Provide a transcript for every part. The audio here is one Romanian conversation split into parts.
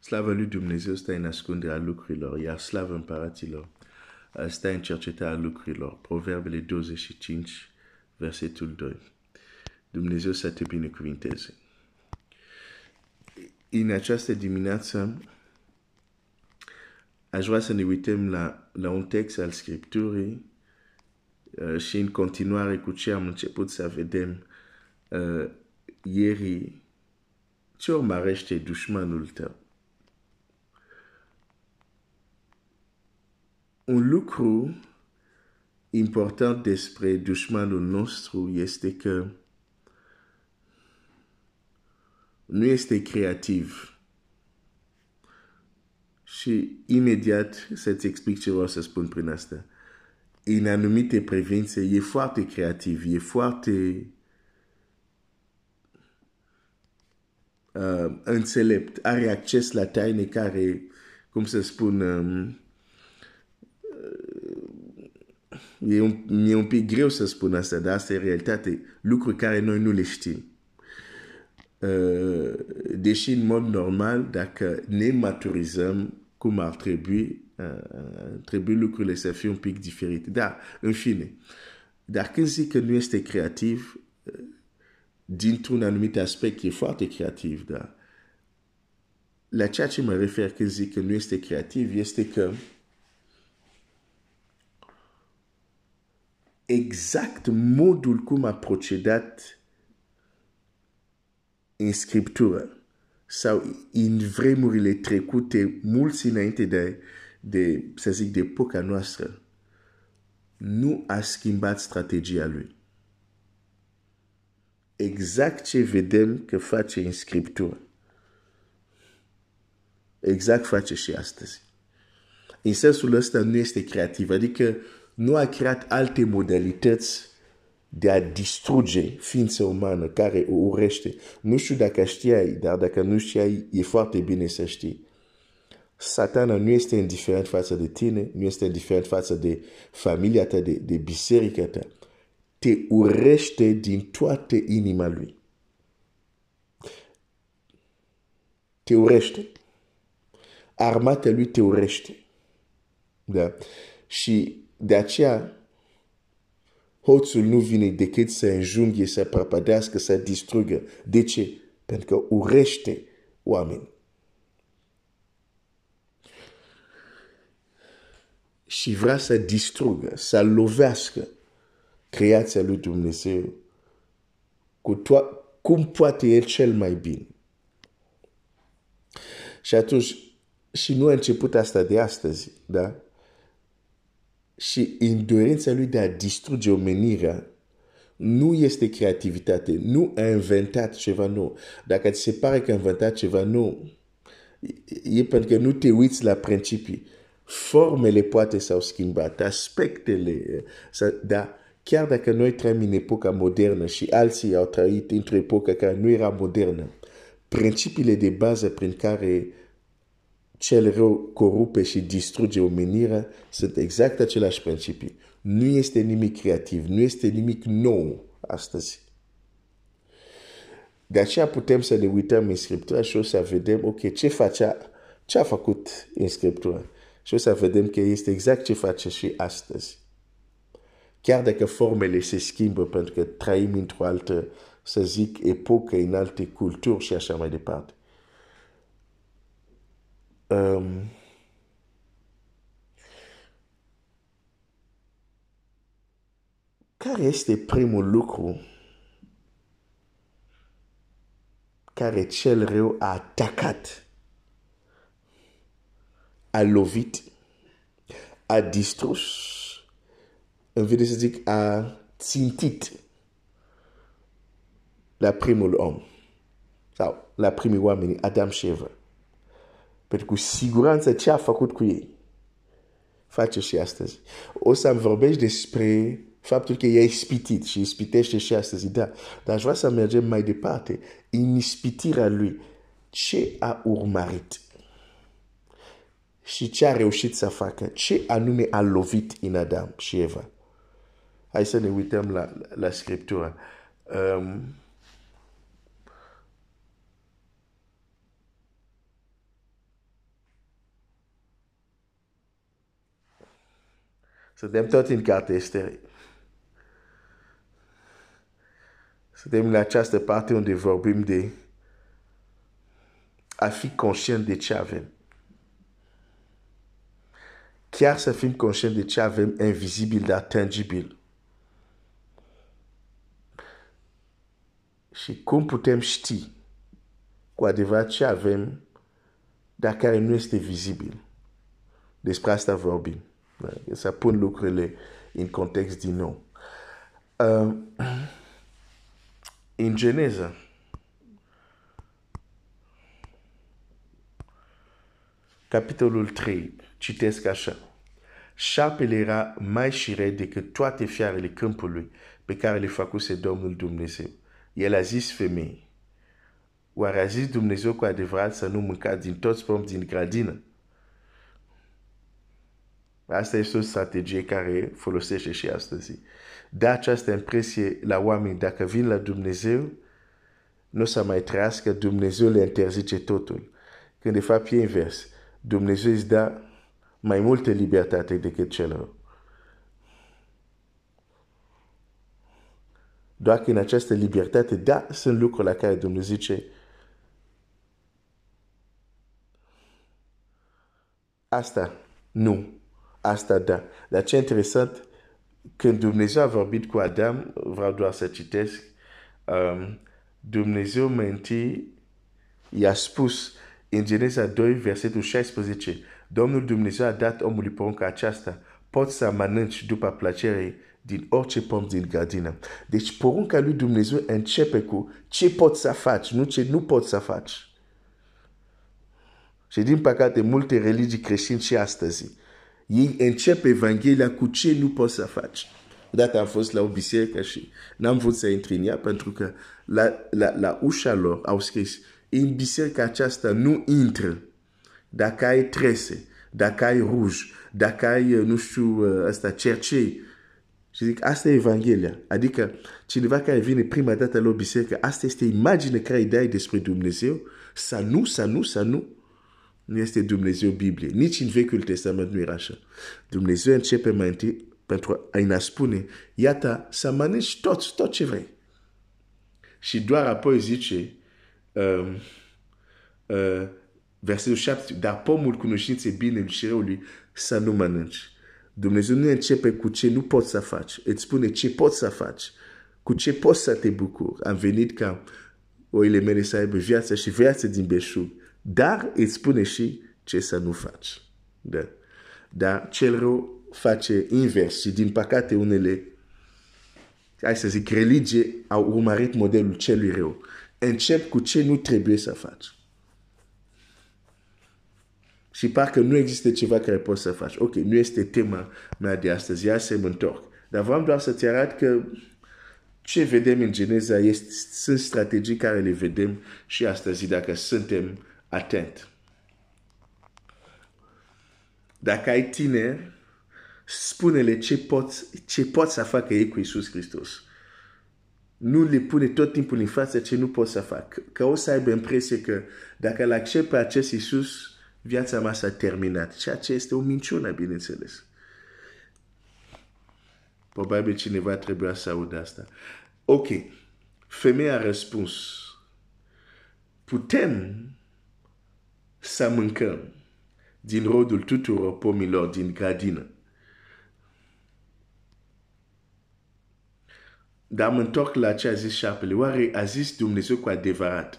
Slavă lui Dumnezeu stă în ascunderea lucrurilor, iar slavă împăraților stă în cercetarea lucrurilor. Proverbele 25, versetul 2. Dumnezeu să te binecuvinteze. În această dimineață aș vrea să ne uităm la, la un text al Scripturii uh, și în continuare cu ce am început să vedem uh, ieri ce urmărește dușmanul tău. Un lucru important despre dușmanul nostru este că nu este creativ. Și imediat să-ți explic ce vreau să spun prin asta. În anumite prevențe e foarte creativ, e foarte uh, înțelept, are acces la taine care, cum să spun, um, e un, e un pic greu să spun asta, dar asta e realitate, lucruri care noi nu le știm. Uh, deși în mod normal, dacă ne maturizăm cum ar trebui, uh, trebuie lucrurile să fie un pic diferite. Dar, în fine, dar când zic că nu este creativ, uh, dintr-un anumit aspect e foarte creativ, dar la ceea ce mă refer când zic că nu este creativ, este că exact modul cum a procedat în scriptură sau în vremurile trecute, mulți înainte de, de, să zic, de epoca noastră, nu a schimbat strategia lui. Exact ce vedem că face în scriptură. Exact face și astăzi. În sensul ăsta nu este creativ, adică nu a creat alte modalități de a distruge ființa umană care o urește. Nu știu dacă știai, dar dacă nu știai, e foarte bine să știi. Satana nu este indiferent față de tine, nu este indiferent față de familia ta, de, de biserica ta. Te urește din toată inima lui. Te urește. Armata lui te urește. Da? Și de aceea, hoțul nu vine decât să înjunghe, să prăpădească, să distrugă. De ce? Pentru că urește oameni. Și vrea să distrugă, să lovească creația lui Dumnezeu cu to- cum poate el cel mai bine. Și atunci, și nu a început asta de astăzi, da? Și în dorința lui de a distruge omenirea, nu este creativitate, nu a inventat ceva nou. Dacă ți se pare că a inventat ceva nou, e pentru că nu te uiți la principii. Formele poate s-au schimbat, aspectele, dar chiar dacă noi trăim în epoca modernă și alții au trăit într-o epocă care nu era modernă, principiile de bază prin care cel rău corupe și distruge omenirea sunt exact aceleași principii. Nu este nimic creativ, nu este nimic nou astăzi. De aceea putem să ne uităm în Scriptură și o să vedem, ok, ce facea, ce a făcut în Scriptură. Și o să vedem că este exact ce face și astăzi. Chiar dacă formele se schimbă pentru că trăim într-o altă, să zic, epocă, în alte culturi și așa mai departe. Um, care este primul lucru care cel rău a atacat, a lovit, a distrus, în vede să zic, a țintit la primul om sau la primii oameni, Adam și Eva. Pentru cu siguranță ce a făcut cu ei, face și astăzi. O să-mi vorbești despre faptul că e ispitit și ispitește și astăzi, da. Dar aș vrea să mergem mai departe. În ispitirea lui, ce a urmărit? Și ce a reușit să facă? Ce anume a lovit în Adam și Eva? Hai să ne uităm la, la Scriptură. Um, Suntem tot în carte Esteri. Suntem în această parte unde vorbim de a fi conștient de ce avem. Chiar să fim conștient de ce avem invizibil, dar tangibil. Și cum putem ști cu adevărat ce avem, dar care nu este vizibil. Despre asta vorbim. Să pun lucrurile în context din nou. Uh, în Geneza, capitolul 3, citesc așa. Șarpele era mai șiret decât toate fiarele câmpului pe care le făcuse Domnul Dumnezeu. El a zis femei, oare a zis Dumnezeu cu adevărat să nu mâncați din toți pomi din grădină? Asta este o strategie care folosește și astăzi. Da această impresie la oameni, dacă vin la Dumnezeu, nu o să mai trăiască, Dumnezeu le interzice totul. Când de fapt e invers. Dumnezeu îți dă mai multă libertate decât celor. Doar că în această libertate, da, sunt lucruri la care Dumnezeu zice, asta nu, asta da. Dar ce interesant, când Dumnezeu a vorbit cu Adam, vreau doar să citesc, um, Dumnezeu mai întâi i-a spus în Geneza 2, versetul 16, Domnul Dumnezeu a dat omului porunca aceasta, poți să mănânci după plăcere din orice pom din grădină. Deci porunca lui Dumnezeu începe cu ce poți să faci, nu ce nu poți să faci. Și din păcate, multe religii creștine și astăzi, ei încep Evanghelia cu ce nu poți să faci. Odată am fost la o biserică și n-am vrut să intri în ea pentru că la, la, la ușa lor au scris în biserica aceasta nu intră dacă ai trese, dacă ai ruj, dacă ai, nu știu, asta, cercei. Și zic, asta e Evanghelia. Adică cineva care vine prima dată la o biserică, asta este imagine care îi dai despre Dumnezeu, să nu, să nu, să nu. Nu este Dumnezeu Biblie. Nici în Vechiul Testament nu era așa. Dumnezeu începe mai întâi pentru a ne spune, iată, să mănânci tot, tot ce vrei. Și doar apoi zice, um, uh, versetul 7, dar pomul cunoștinței binelui și răului să nu mănânci. Dumnezeu nu începe cu ce nu poți să faci. Îți spune ce poți să faci. Cu ce poți să te bucuri. Am venit ca oile mele să aibă viață și viață din beșug. Dar îți spune și ce să nu faci. Da. Dar cel rău face invers și din păcate unele, hai să zic, religie au urmărit modelul celui rău. Încep cu ce nu trebuie să faci. Și parcă nu există ceva care poți să faci. Ok, nu este tema mea de astăzi, ia să mă întorc. Dar vreau doar să-ți arăt că ce vedem în Geneza este, sunt strategii care le vedem și astăzi dacă suntem atenți. Dacă ai tineri, spune-le ce poți, ce poți să facă ei cu Isus Hristos. Nu le pune tot timpul în față ce nu poți să fac. Că o să aibă impresie că dacă îl accept pe acest Isus, viața mea s-a terminat. Ceea ce este o minciună, bineînțeles. Probabil cineva trebuia să audă asta. Ok. Femeia a răspuns. Putem să mâncăm din rodul tuturor pomilor din grădină. Dar mă întorc la ce a zis șarpele. Oare a zis Dumnezeu cu adevărat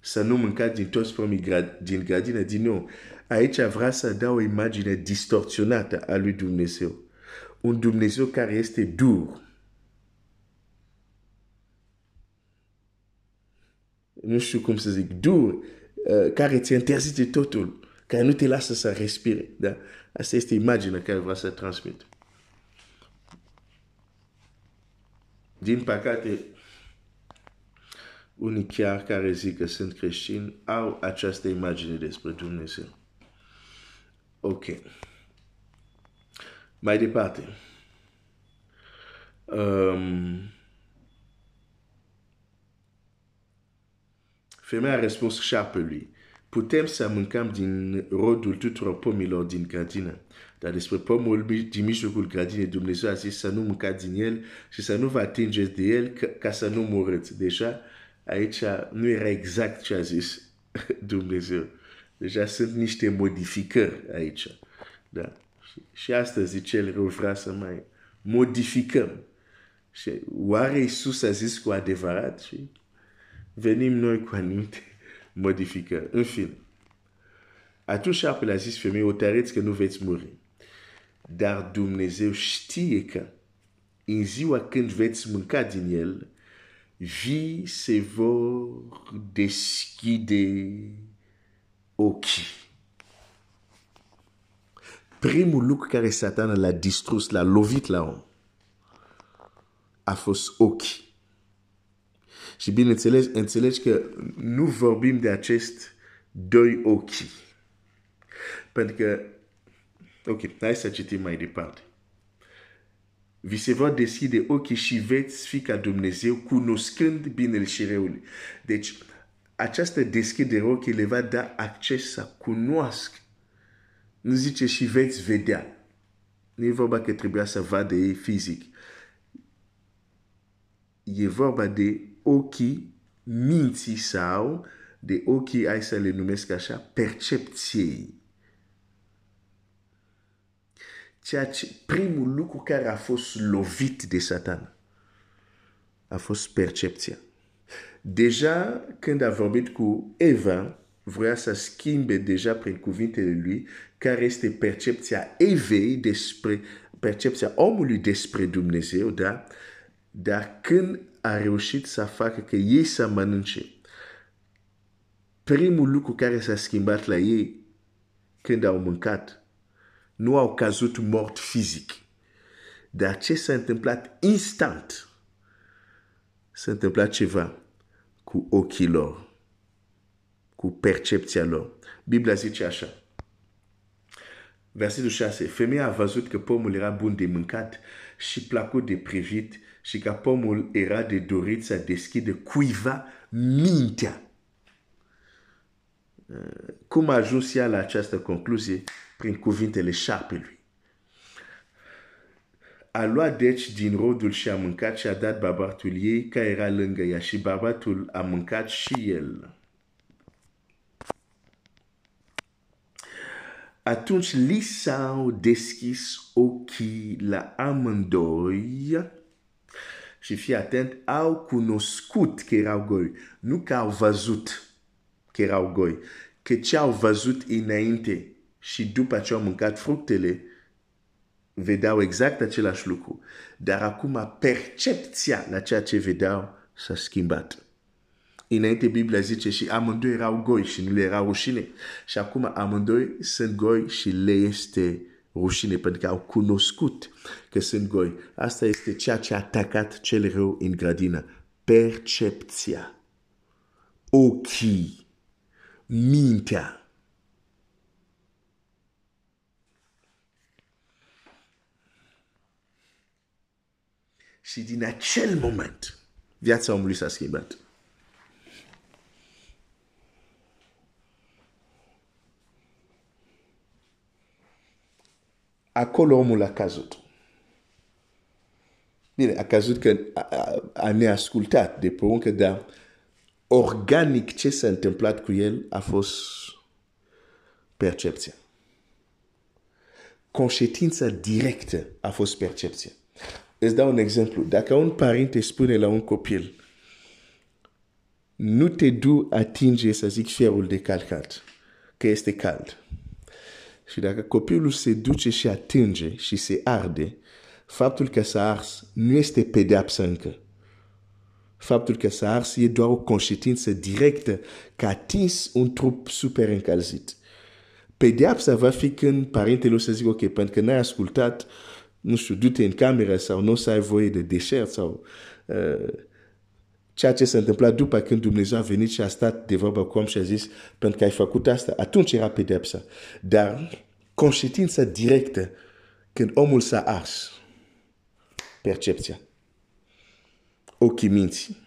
să nu mâncați din toți pomii din grădină? Din nou, aici vrea să dea o imagine distorsionată a lui Dumnezeu. Un Dumnezeu care este dur. Nu știu cum să zic, dur, uh, care ți interzice totul, care nu te lasă să respire. Da? Asta este imaginea care vrea să transmit. Din păcate, unii chiar care zic că sunt creștini au această imagine despre Dumnezeu. Ok. Mai departe. Um, femeia a răspuns șarpelui. putem să mâncăm din rodul tuturor pomilor din grădină. Dar despre pomul din mijlocul grădinei, Dumnezeu a zis să nu mâncați din el și să nu vă atingeți de el ca, ca să nu muriți. Deja aici nu era exact ce a zis Dumnezeu. Deja sunt niște modificări aici. Da? Și, și astăzi cel rău vrea să mai modificăm. Și oare Iisus a zis cu adevărat? Și venim noi cu anumite modificări. În fine, atunci apel a zis femeie, o tăreți că nu veți muri. Dar Dumnezeu știe că în ziua când veți mânca din el, vii se vor deschide ochii. Primul lucru care satana l-a distrus, l-a lovit la om, a fost ochii. Și bineînțeles, înțelegi că nu vorbim de acest doi ochi. Pentru că, ok, hai să citim mai departe. Vi se vor deschide ochii și veți fi ca Dumnezeu cunoscând binele și răul. Deci, această deschidere ochii le va da acces să cunoască. Nu zice și veți vedea. Nu e vorba că trebuia să vadă ei fizic. E vorba de ochii minții sau de ochii, hai să le numesc așa, percepției. Ceea ce primul lucru care a fost lovit de satan a fost percepția. Deja când a vorbit cu Eva, vrea să schimbe deja prin cuvintele lui care este percepția Evei despre percepția omului despre Dumnezeu, da? Dar când a reușit să facă că ei să mănânce, primul lucru care s-a schimbat la ei când au mâncat, nu au căzut mort fizic. Dar ce s-a întâmplat instant? S-a întâmplat ceva cu ochii lor, cu percepția lor. Biblia zice așa. Versetul 6. Femeia a văzut că pomul era bun de mâncat și plăcut de privit și că pomul era de dorit să deschide cuiva mintea. Cum a ajuns ea la această concluzie? Prin cuvintele șarpelui. A luat deci din rodul și a mâncat și a dat bărbatul ei care era lângă ea și bărbatul a mâncat și el. Atunci li s-au deschis ochii la amândoi și fii atent, au cunoscut că erau goi. Nu că au văzut că erau goi, că ce au văzut înainte și după ce au mâncat fructele, vedeau exact același lucru. Dar acum percepția la ceea ce vedeau s-a schimbat. Înainte Biblia zice și amândoi erau goi și nu le era rușine. Și acum amândoi sunt goi și le este rușine pentru că au cunoscut că sunt goi. Asta este ceea ce a atacat cel rău în grădină. Percepția. Ochii. Mintea. Și din acel moment, viața omului s-a schimbat. Acolo omul a cazut. Bine, a cazut că a, a, a neascultat de poruncă, dar organic ce s-a întâmplat cu el a fost percepția. Conștiința directă a fost percepția. Îți dau un exemplu. Dacă un părinte spune la un copil, nu te du atinge, să zic, fierul de calcat, că este cald. Și dacă copilul se duce și atinge și se arde, faptul că s-a ars nu este pedeapsă încă. Faptul că s-a ars e doar o conștiință directă că a atins un trup super încălzit. Pedeapsa va fi când părintele o să zic, ok, pentru că n-ai ascultat, nu știu, du-te în cameră sau nu o să ai voie de deșert sau uh, ceea ce s-a întâmplat după când Dumnezeu a venit și a stat de vorbă cu om și a zis, pentru că ai făcut asta, atunci era pedepsa. Dar conștiința directă când omul s-a ars, percepția, ochii minții,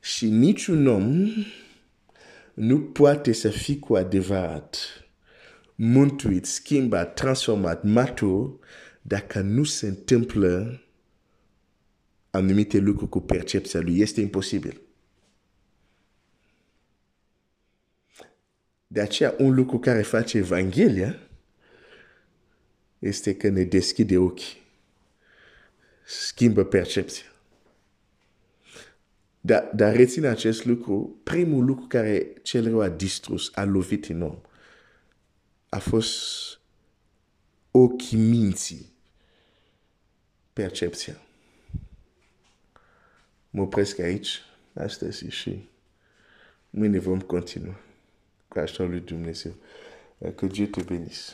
Și niciun om nu poate să fie cu adevărat mântuit, schimbat, transformat, matur, dacă nu se întâmplă anumite lucruri cu percepția lui. Este imposibil. De aceea, un lucru care face Evanghelia este că ne deschide ochii. Schimbă percepția. Dar, dar reține acest lucru, primul lucru care cel rău a distrus, a lovit în om, a fost ochii minții, percepția. Mă opresc aici, astăzi și mâine vom continua. Cu ajutorul lui Dumnezeu. Que Dieu te bénisse.